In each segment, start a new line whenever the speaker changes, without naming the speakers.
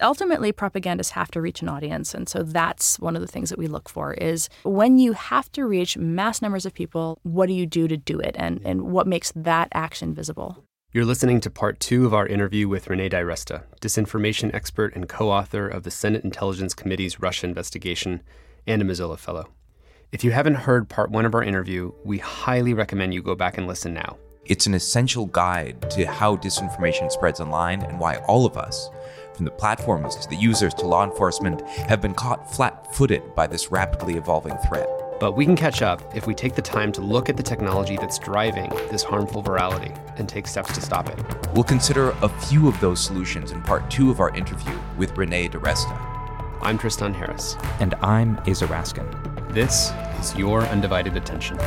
ultimately propagandists have to reach an audience and so that's one of the things that we look for is when you have to reach mass numbers of people what do you do to do it and, and what makes that action visible
you're listening to part two of our interview with Renee DiResta, disinformation expert and co author of the Senate Intelligence Committee's Russia investigation and a Mozilla Fellow. If you haven't heard part one of our interview, we highly recommend you go back and listen now.
It's an essential guide to how disinformation spreads online and why all of us, from the platforms to the users to law enforcement, have been caught flat footed by this rapidly evolving threat.
But we can catch up if we take the time to look at the technology that's driving this harmful virality and take steps to stop it.
We'll consider a few of those solutions in part two of our interview with Renee DiResta.
I'm Tristan Harris.
And I'm Aza Raskin.
This is your undivided attention.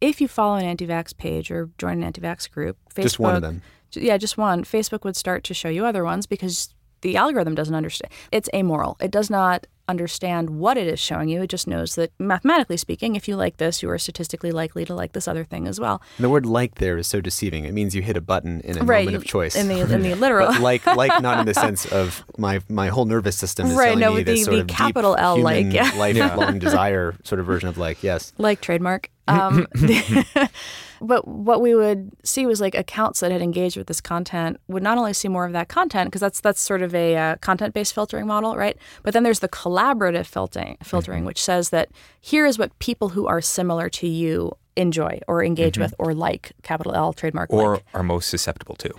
If you follow an anti vax page or join an anti vax group,
Facebook. Just one of them.
Yeah, just one. Facebook would start to show you other ones because the algorithm doesn't understand. It's amoral. It does not understand what it is showing you. It just knows that mathematically speaking, if you like this, you are statistically likely to like this other thing as well.
And the word "like" there is so deceiving. It means you hit a button in a
right,
moment of choice.
In the in the literal,
like like not in the sense of my my whole nervous system is
right.
telling
No,
me
the,
this sort
the
of
capital
deep
L
human
like yeah.
lifelong desire sort of version of like yes,
like trademark. Um, but what we would see was like accounts that had engaged with this content would not only see more of that content because that's that's sort of a uh, content-based filtering model, right? But then there's the collaborative filtering, filtering, mm-hmm. which says that here is what people who are similar to you enjoy or engage mm-hmm. with or like capital L trademark
or
like.
are most susceptible to.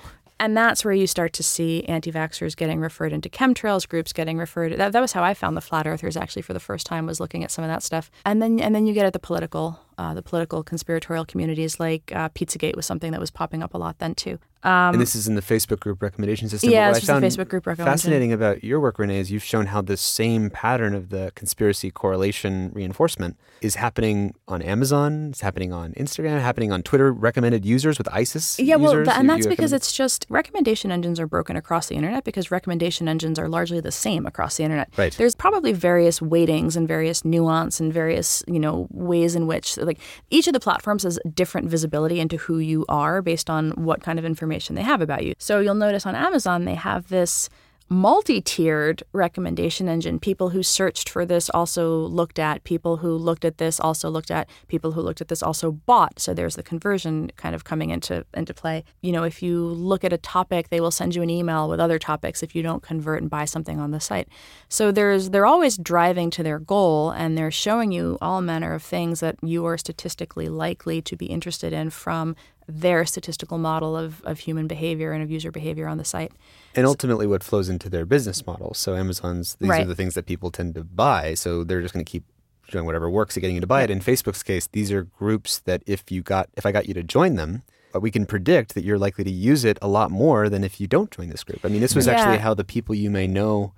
And that's where you start to see anti vaxxers getting referred into chemtrails, groups getting referred. That, that was how I found the flat earthers actually for the first time was looking at some of that stuff. And then and then you get at the political, uh, the political conspiratorial communities like uh, Pizzagate was something that was popping up a lot then too.
Um, and this is in the Facebook group recommendation system.
Yeah,
this
is the Facebook group recommendation.
Fascinating about your work, Renee, is you've shown how this same pattern of the conspiracy correlation reinforcement is happening on Amazon, it's happening on Instagram, it's happening on Twitter recommended users with ISIS.
Yeah, well,
users,
and that's because it's just recommendation engines are broken across the internet because recommendation engines are largely the same across the internet.
Right.
There's probably various weightings and various nuance and various you know ways in which like each of the platforms has different visibility into who you are based on what kind of information they have about you. So you'll notice on Amazon they have this multi tiered recommendation engine. People who searched for this also looked at, people who looked at this also looked at, people who looked at this also bought. So there's the conversion kind of coming into, into play. You know, if you look at a topic, they will send you an email with other topics if you don't convert and buy something on the site. So there's they're always driving to their goal and they're showing you all manner of things that you are statistically likely to be interested in from their statistical model of, of human behavior and of user behavior on the site.
And ultimately, what flows into their business model. So, Amazon's, these
right.
are the things that people tend to buy. So, they're just going to keep doing whatever works at getting you to buy it. In Facebook's case, these are groups that if you got, if I got you to join them, uh, we can predict that you're likely to use it a lot more than if you don't join this group. I mean, this was
yeah.
actually how the people you may know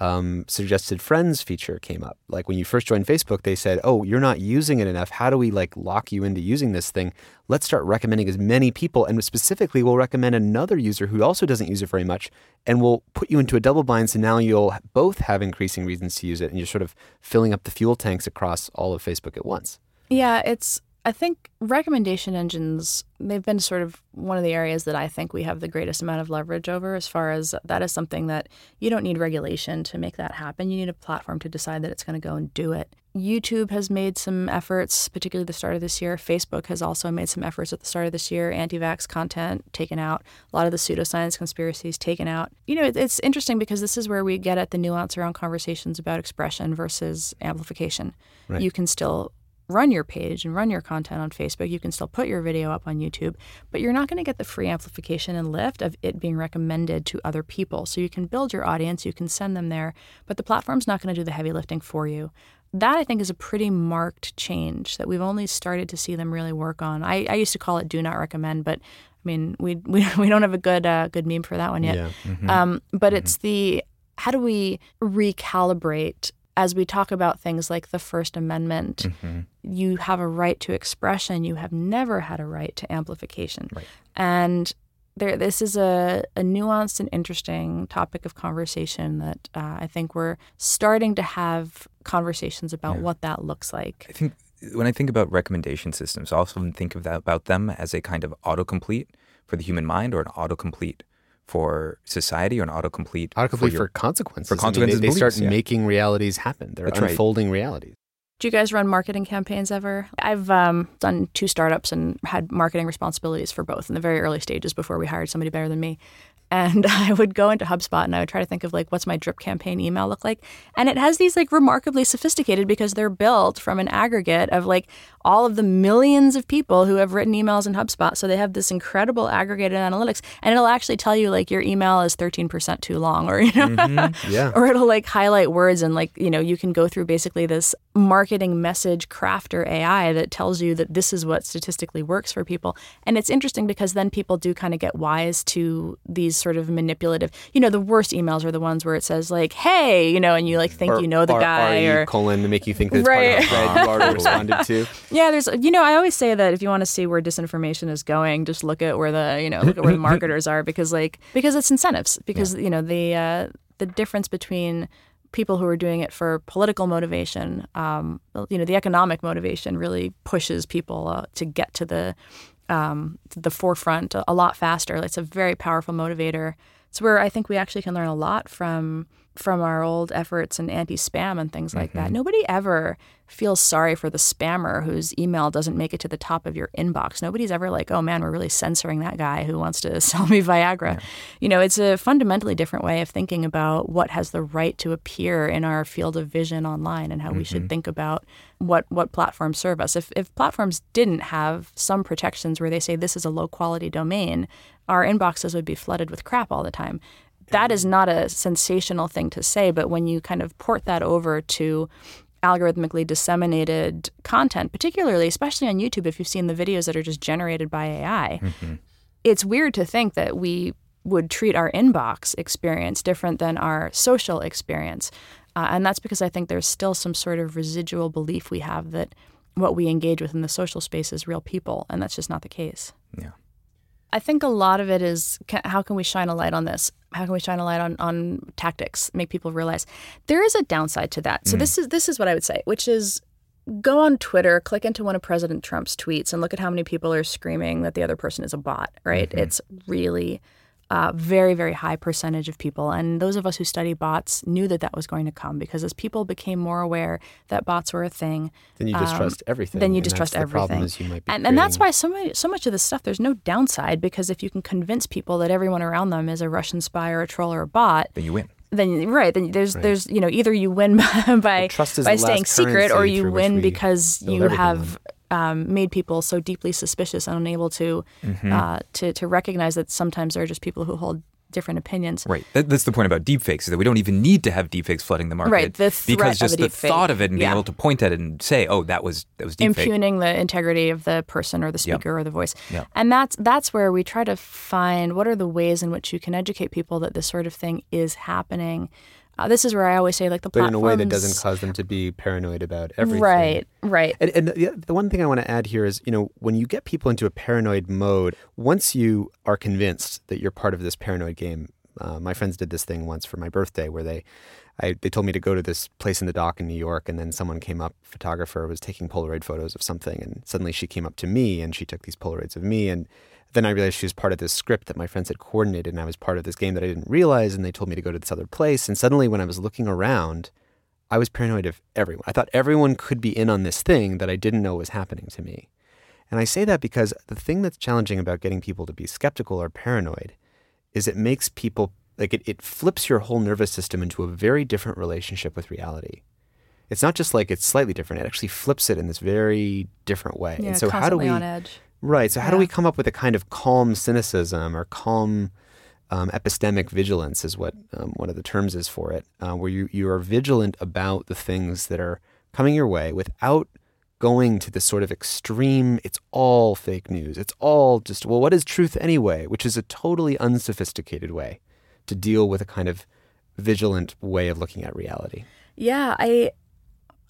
um, suggested friends feature came up. Like when you first joined Facebook, they said, "Oh, you're not using it enough. How do we like lock you into using this thing? Let's start recommending as many people, and specifically, we'll recommend another user who also doesn't use it very much, and we'll put you into a double bind. So now you'll both have increasing reasons to use it, and you're sort of filling up the fuel tanks across all of Facebook at once."
Yeah, it's I think recommendation engines, they've been sort of one of the areas that I think we have the greatest amount of leverage over as far as that is something that you don't need regulation to make that happen. You need a platform to decide that it's going to go and do it. YouTube has made some efforts, particularly the start of this year. Facebook has also made some efforts at the start of this year. Anti vax content taken out, a lot of the pseudoscience conspiracies taken out. You know, it's interesting because this is where we get at the nuance around conversations about expression versus amplification.
Right.
You can still run your page and run your content on Facebook. You can still put your video up on YouTube, but you're not going to get the free amplification and lift of it being recommended to other people. So you can build your audience, you can send them there, but the platform's not going to do the heavy lifting for you. That I think is a pretty marked change that we've only started to see them really work on. I, I used to call it "do not recommend," but I mean we we, we don't have a good uh, good meme for that one yet.
Yeah.
Mm-hmm.
Um, but
Mhm.
it's the how do we recalibrate as we talk about things like the First Amendment,
Mhm.
you have a right to expression. You have never had a right to amplification.
Right.
And there, this is a, a nuanced and interesting topic of conversation that uh, I think we're starting to have conversations about
Yeah.
what that looks like.
I think when I think about recommendation systems, I often think of that about them as a kind of autocomplete for the human mind or an autocomplete for society or an autocomplete
Autocomplete
your-
for, consequences.
for
I mean,
consequences
they, they start
yeah.
making realities happen. They're
That's right.
unfolding realities.
Do you guys run marketing campaigns ever? I've um, done two startups and had marketing responsibilities for both in the very early stages before we hired somebody better than me. And I would go into HubSpot and I would try to think of like, what's my drip campaign email look like? And it has these like remarkably sophisticated because they're built from an aggregate of like all of the millions of people who have written emails in HubSpot. So they have this incredible aggregated analytics and it'll actually tell you like your email is 13% too long or, you know, mm-hmm.
Yeah.
or it'll like highlight words and like you know you can go through basically this marketing message crafter AI that tells you that this is what statistically works for people and it's interesting because then people do kind of get wise to these sort of manipulative you know the worst emails are the ones where it says like hey you know and you like think
Or
you know the
R-
guy or
colon to make you think that
Right.
part of a thread you already responded to.
yeah there's you know I always say that if you want to see where disinformation is going just look at where the you know look at where the marketers are because like because it's incentives because you know the uh, the difference between people who are doing it for political motivation um, you know the economic motivation really pushes people uh, to get to the um, to the forefront a, a lot faster. It's a very powerful motivator. It's where I think we actually can learn a lot from from our old efforts in anti-spam and things like that. Mm-hmm. Nobody ever feels sorry for the spammer whose email doesn't make it to the top of your inbox. Nobody's ever like, "Oh man, we're really censoring that guy who wants to sell me Viagra." You know, it's a fundamentally different way of thinking about what has the right to appear in our field of vision online and how we should mm-hmm. think about what what platforms serve us. If if platforms didn't have some protections where they say this is a low quality domain, our inboxes would be flooded with crap all the time that is not a sensational thing to say, but when you kind of port that over to algorithmically disseminated content, particularly, especially on YouTube, if you've seen the videos that are just generated by AI, it's weird to think that we would treat our inbox experience different than our social experience. Uh, and that's because I think there's still some sort of residual belief we have that what we engage with in the social space is real people, and that's just not the case.
Yeah.
I think a lot of it is ca- how can we shine a light on this? How can we shine a light on, on tactics, make people realize there is a downside to that. So mm. this is this is what I would say, which is go on Twitter, click into one of President Trump's tweets, and look at how many people are screaming that the other person is a bot. Right? Mm-hmm. It's really a very very high percentage of people, and those of us who study bots knew that that was going to come because as people became more aware that bots were a thing,
Then you distrust everything.
Um, then you distrust everything.
You
and, and that's why so much, so much of this stuff, there's no downside because if you can convince people that everyone around them is a Russian spy or a troll or a bot,
Then you win.
then right, then there's there's you know either you win by
trust
by staying secret or you win because you have um, made people so deeply suspicious and unable to
Mm-hmm.
uh, to to recognize that sometimes there are just people who hold different opinions.
Right. That, that's the point about deepfakes is that we don't even need to have deepfakes flooding the market.
Right, the
because just the
deepfake.
thought of it and being
Yeah.
able to point at it and say, "Oh, that was that was deepfake."
impugning the integrity of the person or the speaker or the voice.
Yep.
And that's that's where we try to find what are the ways in which you can educate people that this sort of thing is happening. Uh, this is where I always say like the
but in a way that doesn't cause them to be paranoid about everything.
Right, right.
And, and the, the one thing I want to add here is, you know, when you get people into a paranoid mode, once you are convinced that you're part of this paranoid game, uh, my friends did this thing once for my birthday where they, I, they told me to go to this place in the dock in New York, and then someone came up, photographer was taking Polaroid photos of something, and suddenly she came up to me and she took these Polaroids of me, and then I realized she was part of this script that my friends had coordinated, and I was part of this game that I didn't realize, and they told me to go to this other place, and suddenly when I was looking around, I was paranoid of everyone. I thought everyone could be in on this thing that I didn't know was happening to me. And I say that because the thing that's challenging about getting people to be skeptical or paranoid is it makes people like it, it flips your whole nervous system into a very different relationship with reality. It's not just like it's slightly different, it actually flips it in this very different way.
Yeah,
and so how do
constantly
we
on edge.
Right. So how do we come up with a kind of calm cynicism or calm um, epistemic vigilance is what um, one of the terms is for it, uh, where you, you are vigilant about the things that are coming your way without going to this sort of extreme, it's all fake news. It's all just, well, what is truth anyway? Which is a totally unsophisticated way to deal with a kind of vigilant way of looking at reality.
Yeah, I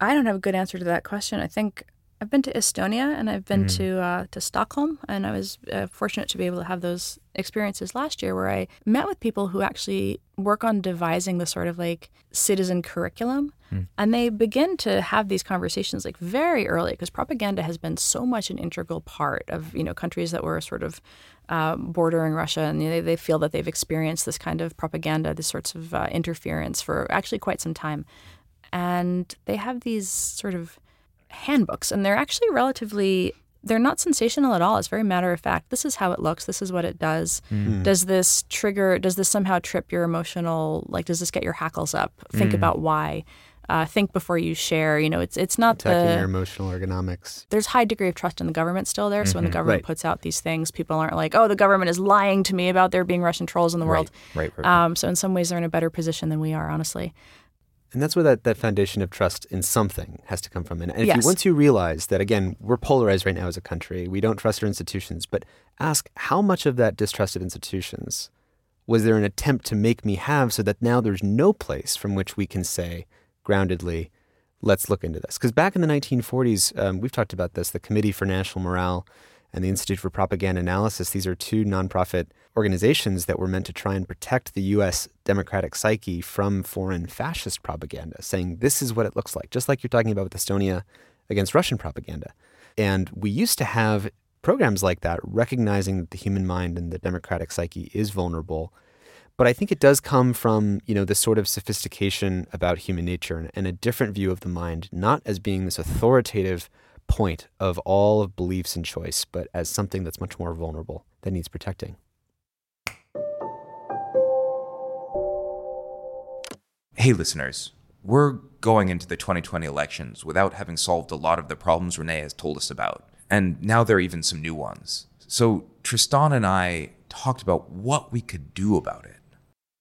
I don't have a good answer to that question. I think I've been to Estonia and I've been to uh, to Stockholm, and I was uh, fortunate to be able to have those experiences last year, where I met with people who actually work on devising the sort of like citizen curriculum, and they begin to have these conversations like very early because propaganda has been so much an integral part of you know countries that were sort of uh, bordering Russia, and you know, they, they feel that they've experienced this kind of propaganda, these sorts of uh, interference for actually quite some time, and they have these sort of handbooks, and they're actually relatively. They're not sensational at all. It's very matter of fact. This is how it looks. This is what it does. Does this trigger? Does this somehow trip your emotional? Like, does this get your hackles up? Think about why. Uh, think before you share. You know, it's it's not
Attacking
the
your emotional ergonomics.
there's high degree of trust in the government still there. So when the government
Right.
puts out these things, people aren't like, oh, the government is lying to me about there being Russian trolls in the world.
Right, right, right.
Um, so in some ways, they're in a better position than we are, honestly.
And that's where that, that foundation of trust in something has to come from. And, and if you, once you realize that, again, we're polarized right now as a country, we don't trust our institutions, but ask how much of that distrust of institutions was there an attempt to make me have so that now there's no place from which we can say groundedly, let's look into this. Because back in the 1940s, um, we've talked about this, the Committee for National Morale and the Institute for Propaganda Analysis, these are two nonprofit organizations that were meant to try and protect the U.S. democratic psyche from foreign fascist propaganda, saying this is what it looks like, just like you're talking about with Estonia against Russian propaganda. And we used to have programs like that recognizing that the human mind and the democratic psyche is vulnerable. But I think it does come from, you know, this sort of sophistication about human nature and, and a different view of the mind, not as being this authoritative point of all of beliefs and choice, but as something that's much more vulnerable that needs protecting.
Hey, listeners, we're going into the 2020 elections without having solved a lot of the problems Renee has told us about. And now there are even some new ones. So Tristan and I talked about what we could do about it.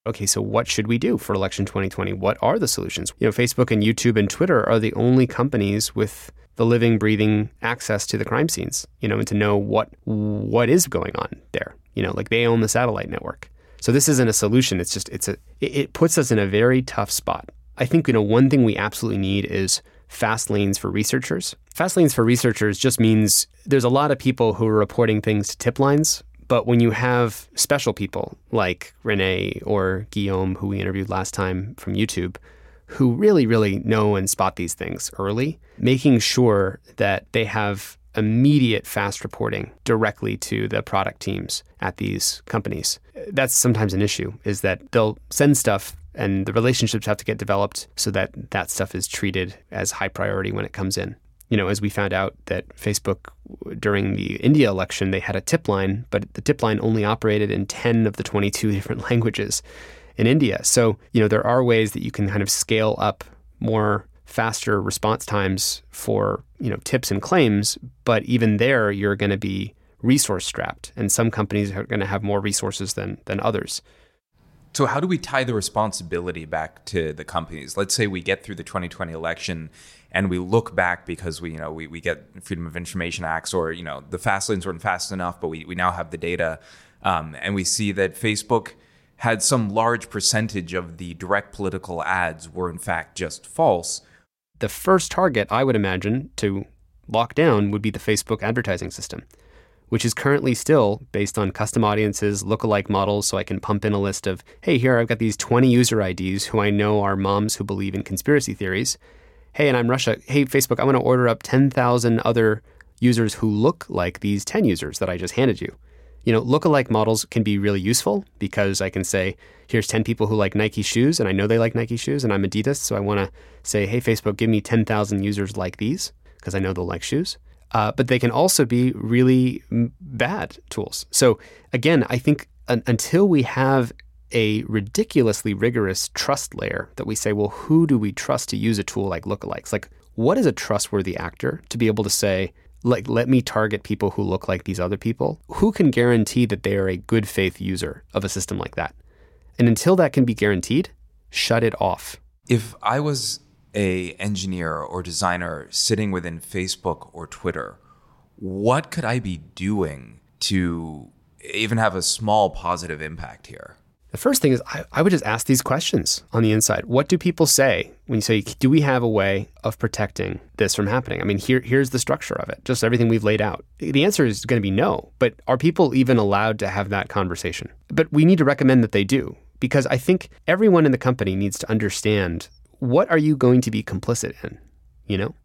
Okay, so what should we do for election 2020? What are the solutions? You know, Facebook and YouTube and Twitter are the only companies with the living, breathing access to the crime scenes, you know, and to know what what is going on there. You know, like they own the satellite network. So this isn't a solution. It's just it's a it, puts us in a very tough spot. I think you know one thing we absolutely need is fast lanes for researchers. Fast lanes for researchers just means there's a lot of people who are reporting things to tip lines, but when you have special people like Renee or Guillaume, who we interviewed last time from YouTube, who really, really know and spot these things early, making sure that they have immediate fast reporting directly to the product teams at these companies. That's sometimes an issue, is that they'll send stuff and the relationships have to get developed so that that stuff is treated as high priority when it comes in. You know, as we found out that Facebook during the India election, they had a tip line, but the tip line only operated in 10 of the 22 different languages in India. So, you know, there are ways that you can kind of scale up more faster response times for, you know, tips and claims, but even there you're going to be resource strapped and some companies are going to have more resources than than others.
So, how do we tie the responsibility back to the companies? Let's say we get through the 2020 election and we look back because we, you know, we, we get Freedom of Information Acts or, you know, the fast lanes weren't fast enough, but we, we now have the data. Um, and we see that Facebook had some large percentage of the direct political ads were in fact just false.
The first target I would imagine to lock down would be the Facebook advertising system, which is currently still based on custom audiences, lookalike models. So I can pump in a list of, hey, here I've got these 20 user IDs who I know are moms who believe in conspiracy theories. Hey, and I'm Russia. Hey, Facebook, I want to order up 10,000 other users who look like these 10 users that I just handed you. You know, lookalike models can be really useful because I can say, here's 10 people who like Nike shoes, and I know they like Nike shoes, and I'm Adidas. So I want to say, hey, Facebook, give me 10,000 users like these because I know they'll like shoes. Uh, but they can also be really mm, bad tools. So again, I think un- until we have a ridiculously rigorous trust layer that we say, well, who do we trust to use a tool like lookalikes? Like, what is a trustworthy actor to be able to say, like, let me target people who look like these other people? Who can guarantee that they are a good faith user of a system like that? And until that can be guaranteed, shut it off.
If I was a engineer or designer sitting within Facebook or Twitter, what could I be doing to even have a small positive impact here?
The first thing is I, I would just ask these questions on the inside. What do people say when you say, do we have a way of protecting this from happening? I mean, here, here's the structure of it, just everything we've laid out. The answer is going to be no. But are people even allowed to have that conversation? But we need to recommend that they do because I think everyone in the company needs to understand what are you going to be complicit in, you know?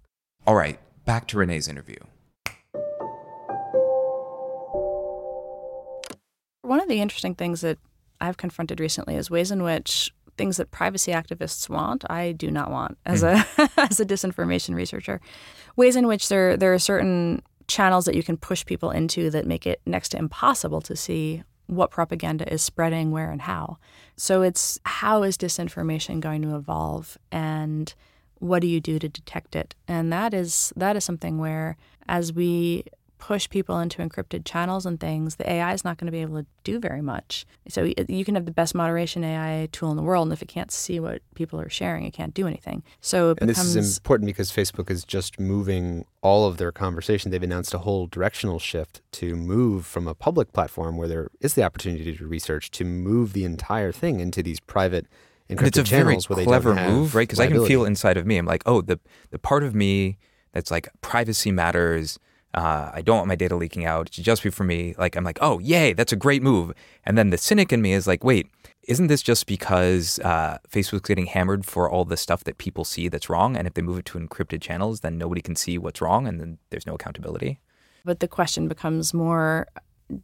All right, back to Renee's interview.
One of the interesting things that I've confronted recently is ways in which things that privacy activists want, I do not want as hmm. a as a disinformation researcher. Ways in which there there are certain channels that you can push people into that make it next to impossible to see what propaganda is spreading where and how. So it's how is disinformation going to evolve and what do you do to detect it? And that is that is something where as we push people into encrypted channels and things, the AI is not going to be able to do very much. So uh, you can have the best moderation AI tool in the world, and if it can't see what people are sharing, it can't do anything. So it
and
becomes,
this is important because Facebook is just moving all of their conversation. They've announced a whole directional shift to move from a public platform where there is the opportunity to do research to move the entire thing into these private encrypted
And it's a very
channels where they
clever move, right? Because I can feel inside of me, I'm like, oh, the the part of me that's like privacy matters. Uh, I don't want my data leaking out. It should just be for me. Like I'm like, oh, yay, that's a great move. And then the cynic in me is like, wait, isn't this just because uh, Facebook's getting hammered for all the stuff that people see that's wrong? And if they move it to encrypted channels, then nobody can see what's wrong, and then there's no accountability.
But the question becomes more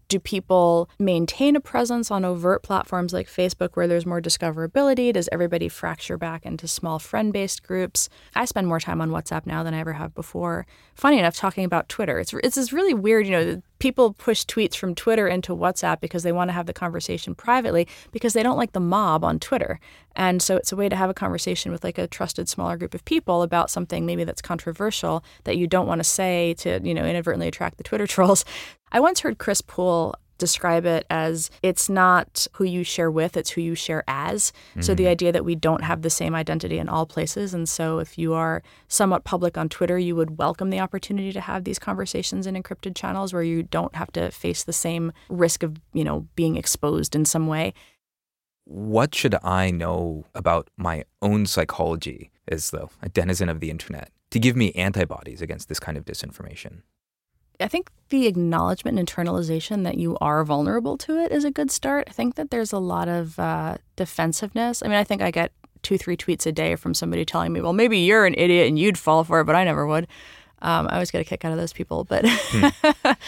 do people maintain a presence on overt platforms like Facebook where there's more discoverability? Does everybody fracture back into small friend based groups? I spend more time on WhatsApp now than I ever have before. Funny enough, talking about Twitter, it's, it's this really weird, you know, people push tweets from Twitter into WhatsApp because they want to have the conversation privately because they don't like the mob on Twitter. And so it's a way to have a conversation with like a trusted smaller group of people about something maybe that's controversial that you don't want to say to, you know, inadvertently attract the Twitter trolls. I once heard Chris Poole describe it as it's not who you share with, it's who you share as. So the mm-hmm. idea that we don't have the same identity in all places. And so if you are somewhat public on Twitter, you would welcome the opportunity to have these conversations in encrypted channels where you don't have to face the same risk of, you know, being exposed in some way.
What should I know about my own psychology as though a denizen of the internet to give me antibodies against this kind of disinformation?
I think the acknowledgement and internalization that you are vulnerable to it is a good start. I think that there's a lot of uh, defensiveness. I mean, I think I get two, three tweets a day from somebody telling me, well, maybe you're an idiot and you'd fall for it, but I never would. Um, I always get a kick out of those people. But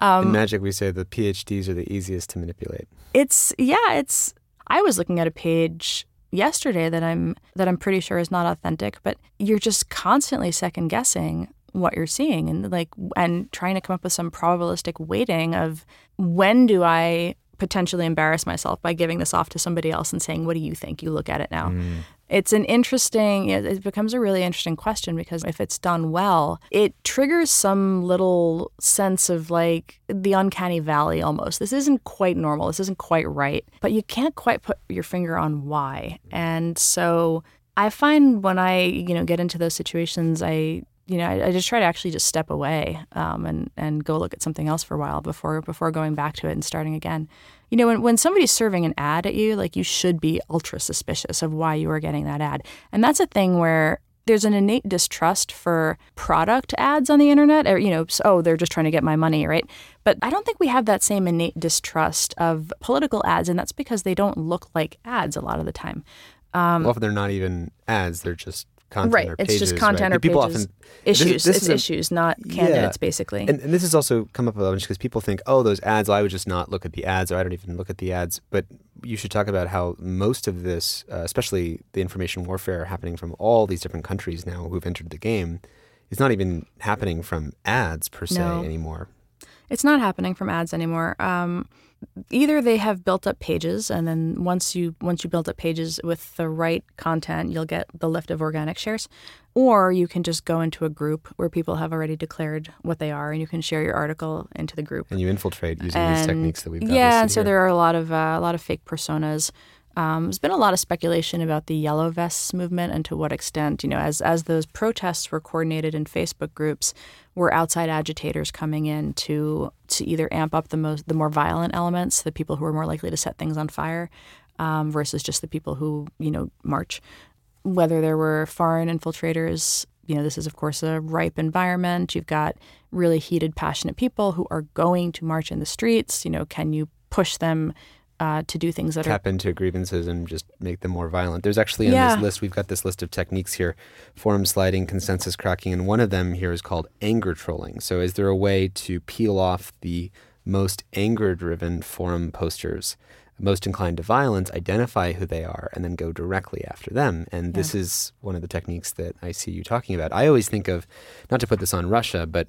Um,
In magic, we say the PhDs are the easiest to manipulate.
it's, yeah, it's, I was looking at a page yesterday that I'm that I'm pretty sure is not authentic, but you're just constantly second guessing what you're seeing and like and trying to come up with some probabilistic weighting of when do I potentially embarrass myself by giving this off to somebody else and saying, "What do you think? You look at it now." Mm. It's an interesting. It it becomes a really interesting question because if it's done well, it triggers some little sense of like the uncanny valley almost. This isn't quite normal. This isn't quite right, but you can't quite put your finger on why. And so I find when I you know get into those situations, I you know, I, I just try to actually just step away um, and and go look at something else for a while before before going back to it and starting again. You know, when when somebody's serving an ad at you, like you should be ultra suspicious of why you are getting that ad, and that's a thing where there's an innate distrust for product ads on the internet. Or, you know, oh, they're just trying to get my money, right? But I don't think we have that same innate distrust of political ads, and that's because they don't look like ads a lot of the time.
Often they're not even ads; they're just content
right.
or
It's just content
right?
or
people
pages.
often
issues.
this
it's
is a-
issues, not
Yeah.
candidates, basically.
And, and this has also come up a bunch because people think, oh, those ads, well, I would just not look at the ads, or I don't even look at the ads. But you should talk about how most of this, uh, especially the information warfare happening from all these different countries now who've entered the game, is not even happening from ads per se
No.
anymore.
It's not happening from ads anymore. Um, either they have built up pages, and then once you once you build up pages with the right content, you'll get the lift of organic shares, or you can just go into a group where people have already declared what they are, and you can share your article into the group.
And you infiltrate using these techniques that we've got
yeah, and so
here.
there are a lot of uh, a lot of fake personas. Um, there's been a lot of speculation about the yellow vests movement and to what extent, you know, as as those protests were coordinated in Facebook groups, were outside agitators coming in to to either amp up the most the more violent elements, the people who are more likely to set things on fire, um, versus just the people who you know march. Whether there were foreign infiltrators, you know, this is of course a ripe environment. You've got really heated, passionate people who are going to march in the streets. You know, can you push them uh, to do things that
tap
are
into grievances and just make them more violent. There's actually on
Yeah.
this list, we've got this list of techniques here forum sliding, consensus cracking, and one of them here is called anger trolling. So, is there a way to peel off the most anger driven forum posters, most inclined to violence, identify who they are, and then go directly after them? And this is one of the techniques that I see you talking about. I always think of, not to put this on Russia, but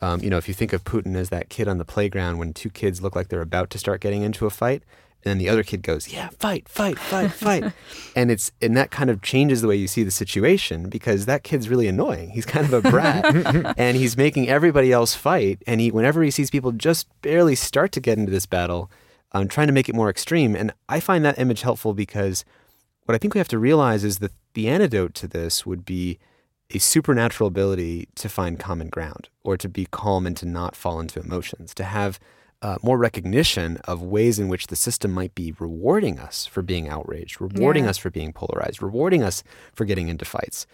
um, you know, if you think of Putin as that kid on the playground when two kids look like they're about to start getting into a fight, and then the other kid goes, "Yeah, fight, fight, fight, fight," and it's and that kind of changes the way you see the situation because that kid's really annoying. He's kind of a brat, and he's making everybody else fight. And he, whenever he sees people just barely start to get into this battle, um, trying to make it more extreme. And I find that image helpful because what I think we have to realize is that the antidote to this would be a supernatural ability to find common ground or to be calm and to not fall into emotions, to have uh, more recognition of ways in which the system might be rewarding us for being outraged, rewarding
Yeah.
us for being polarized, rewarding us for getting into fights,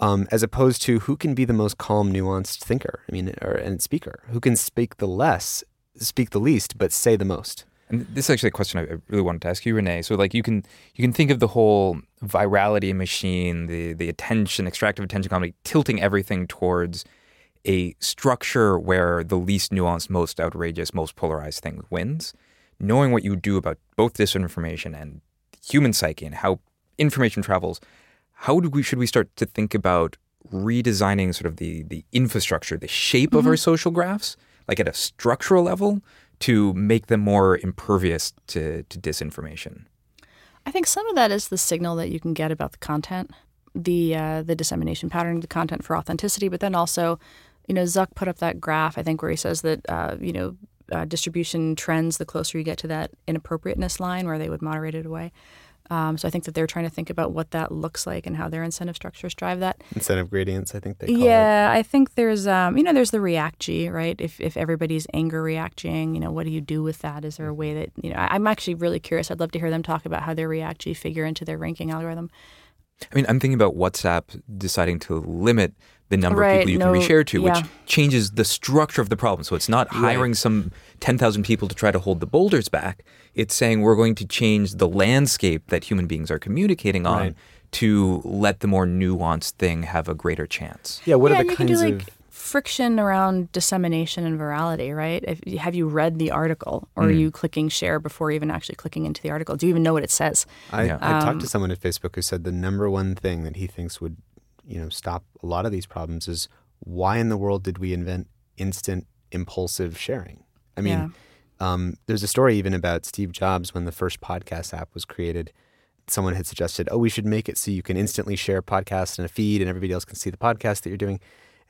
um, as opposed to who can be the most calm, nuanced thinker, I mean, or, and speaker, who can speak the less, speak the least, but say the most.
And this is actually a question I I really wanted to ask you, Renee. So, like, you can you can think of the whole virality machine, the the attention, extractive attention economy, tilting everything towards a structure where the least nuanced, most outrageous, most polarized thing wins. Knowing what you do about both disinformation and human psyche and how information travels, how do we should we start to think about redesigning sort of the the infrastructure, the shape of our social graphs, like at a structural level, to make them more impervious to, to disinformation?
I think some of that is the signal that you can get about the content, the uh, the dissemination pattern of the content for authenticity, but then also, you know, Zuck put up that graph I think where he says that uh, you know uh, distribution trends the closer you get to that inappropriateness line where they would moderate it away. Um, so I think that they're trying to think about what that looks like and how their incentive structures drive that.
Incentive gradients, I think they call it.
Yeah, I think there's um, you know, there's the react G, right? If if everybody's anger reacting, you know, what do you do with that? Is there a way that you know? I, I'm actually really curious. I'd love to hear them talk about how their react G figure into their ranking algorithm.
I mean, I'm thinking about WhatsApp deciding to limit the number
Right,
of people you
no-
can reshare to,
yeah.
which changes the structure of the problem. So it's not hiring some 10,000 people to try to hold the boulders back. It's saying we're going to change the landscape that human beings are communicating on
Right.
to let the more nuanced thing have a greater chance.
Yeah, what
yeah,
are the
you can do
kinds
like
of
friction around dissemination and virality, right? If, have you read the article, or are you clicking share before even actually clicking into the article? Do you even know what it says?
I,
Yeah.
I
Um,
talked to someone at Facebook who said the number one thing that he thinks would, you know, stop a lot of these problems is why in the world did we invent instant impulsive sharing? I mean,
Yeah.
um, there's a story even about Steve Jobs when the first podcast app was created. Someone had suggested, oh, we should make it so you can instantly share podcasts in a feed and everybody else can see the podcast that you're doing.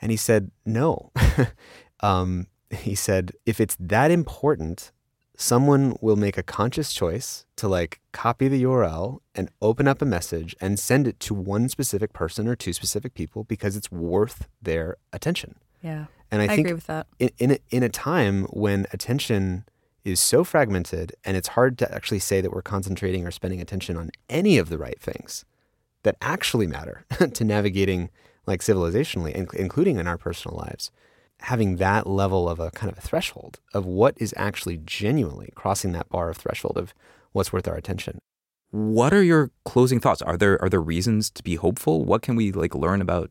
And he said, no. um, he said, if it's that important, someone will make a conscious choice to like copy the URL and open up a message and send it to one specific person or two specific people because it's worth their attention.
Yeah,
And I,
I,
think
agree with that.
in in a, in a time when attention is so fragmented and it's hard to actually say that we're concentrating or spending attention on any of the right things that actually matter to navigating like civilizationally in- including in our personal lives having that level of a kind of a threshold of what is actually genuinely crossing that bar of threshold of what's worth our attention
What are your closing thoughts? Are there are there reasons to be hopeful? What can we like learn about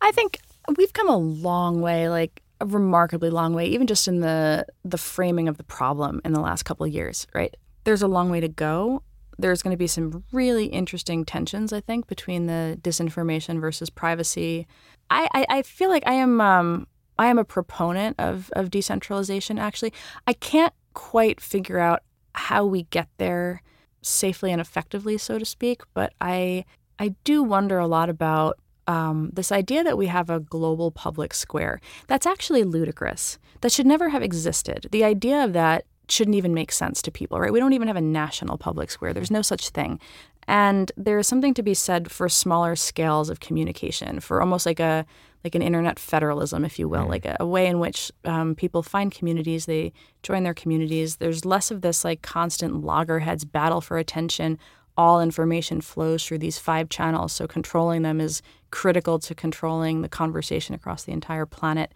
I think we've come a long way, like a remarkably long way, even just in the the framing of the problem in the last couple of years, right? There's a long way to go. There's going to be some really interesting tensions, I think, between the disinformation versus privacy. I, I, I feel like I am um, I am a proponent of of decentralization. Actually, I can't quite figure out how we get there safely and effectively, so to speak. But I I do wonder a lot about um, this idea that we have a global public square. That's actually ludicrous. That should never have existed. The idea of that shouldn't even make sense to people, right? We don't even have a national public square. There's no such thing. And there is something to be said for smaller scales of communication, for almost like a like an internet federalism, if you will, like a, a way in which um, people find communities, they join their communities. There's less of this like constant loggerheads battle for attention. All information flows through these five channels, so controlling them is critical to controlling the conversation across the entire planet.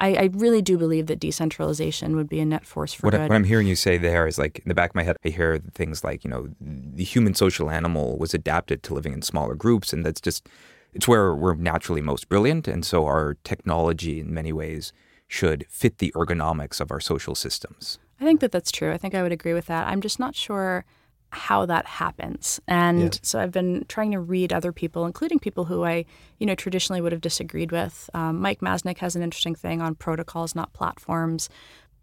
I, I, really do believe that decentralization would be a net force for
what,
good.
what I'm hearing you say there is like in the back of my head, I hear things like, you know, the human social animal was adapted to living in smaller groups, and that's just it's where we're naturally most brilliant. And so our technology, in many ways, should fit the ergonomics of our social systems.
I think that that's true. I think I would agree with that. I'm just not sure how that happens. And yeah. so I've been trying to read other people, including people who I, you know, traditionally would have disagreed with. Um, Mike Masnick has an interesting thing on protocols, not platforms.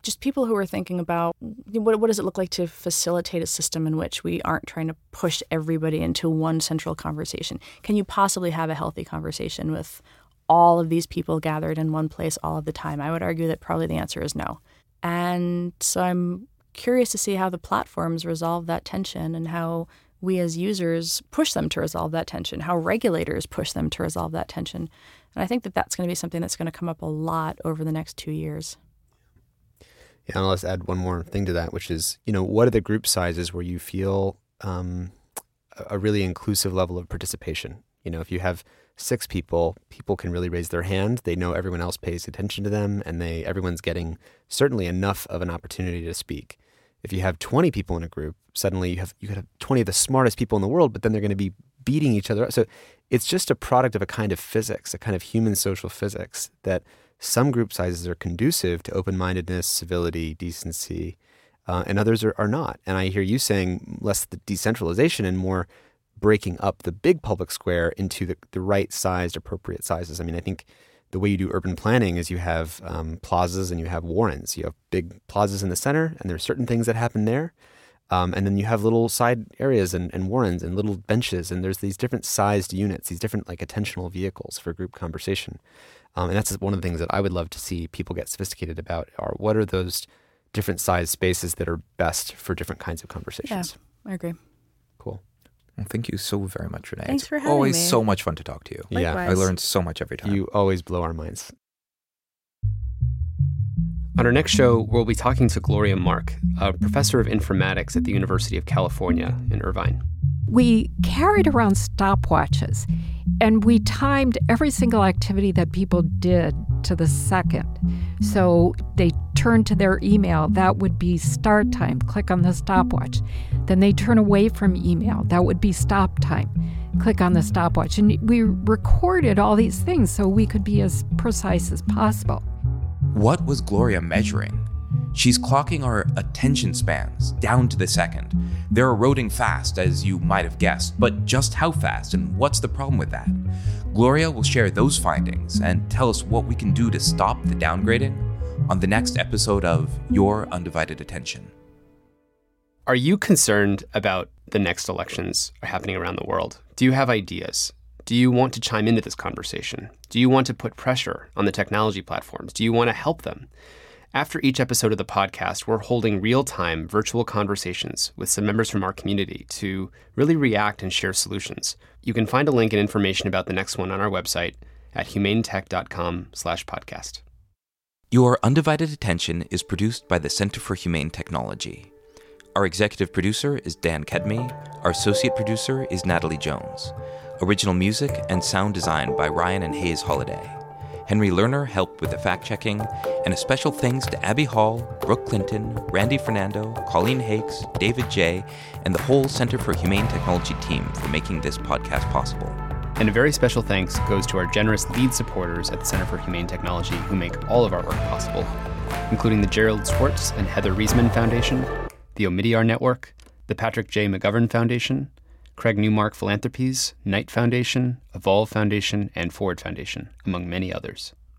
Just people who are thinking about what, what does it look like to facilitate a system in which we aren't trying to push everybody into one central conversation. Can you possibly have a healthy conversation with all of these people gathered in one place all of the time? I would argue that probably the answer is no. And so I'm curious to see how the platforms resolve that tension and how we as users push them to resolve that tension, how regulators push them to resolve that tension. And I think that that's going to be something that's going to come up a lot over the next two years.
Yeah, and let's add one more thing to that, which is, you know, what are the group sizes where you feel um, a really inclusive level of participation? You know, if you have six people, people can really raise their hand. They know everyone else pays attention to them, and they everyone's getting certainly enough of an opportunity to speak. If you have 20 people in a group, suddenly you have you could have 20 of the smartest people in the world, but then they're going to be beating each other up. So it's just a product of a kind of physics, a kind of human social physics that some group sizes are conducive to open-mindedness, civility, decency, uh, and others are, are not. And I hear you saying less the decentralization and more breaking up the big public square into the, the right sized, appropriate sizes. I mean, I think the way you do urban planning is you have um, plazas and you have warrens. You have big plazas in the center, and there are certain things that happen there. Um, and then you have little side areas and, and warrens and little benches, and there's these different sized units, these different like attentional vehicles for group conversation. Um, and that's one of the things that I would love to see people get sophisticated about are what are those different sized spaces that are best for different kinds of conversations.
Yeah, I agree.
Cool.
Well, thank you so very much, Renee.
Thanks
it's
for having
always
me.
so much fun to talk to you.
Likewise.
Yeah,
I learn so much every time.
You always blow our minds.
On our next show, we'll be talking to Gloria Mark, a professor of informatics at the University of California in Irvine.
We carried around stopwatches and we timed every single activity that people did to the second. So they turned to their email, that would be start time, click on the stopwatch. Then they turn away from email, that would be stop time, click on the stopwatch. And we recorded all these things so we could be as precise as possible.
What was Gloria measuring? She's clocking our attention spans down to the second. They're eroding fast, as you might have guessed, but just how fast and what's the problem with that? Gloria will share those findings and tell us what we can do to stop the downgrading on the next episode of Your Undivided Attention.
Are you concerned about the next elections happening around the world? Do you have ideas? Do you want to chime into this conversation? Do you want to put pressure on the technology platforms? Do you want to help them? After each episode of the podcast, we're holding real time virtual conversations with some members from our community to really react and share solutions. You can find a link and information about the next one on our website at humanetech.com slash podcast.
Your Undivided Attention is produced by the Center for Humane Technology. Our executive producer is Dan Kedmi. Our associate producer is Natalie Jones. Original music and sound design by Ryan and Hays Holladay. Henry Lerner helped with the fact checking, and a special thanks to Abby Hall, Brooke Clinton, Randy Fernando, Colleen Hakes, David J., and the whole Center for Humane Technology team for making this podcast possible.
And a very special thanks goes to our generous lead supporters at the Center for Humane Technology who make all of our work possible, including the Gerald Schwartz and Heather Reisman Foundation, the Omidyar Network, the Patrick J. McGovern Foundation, Craig Newmark Philanthropies, Knight Foundation, Evolve Foundation, and Ford Foundation, among many others.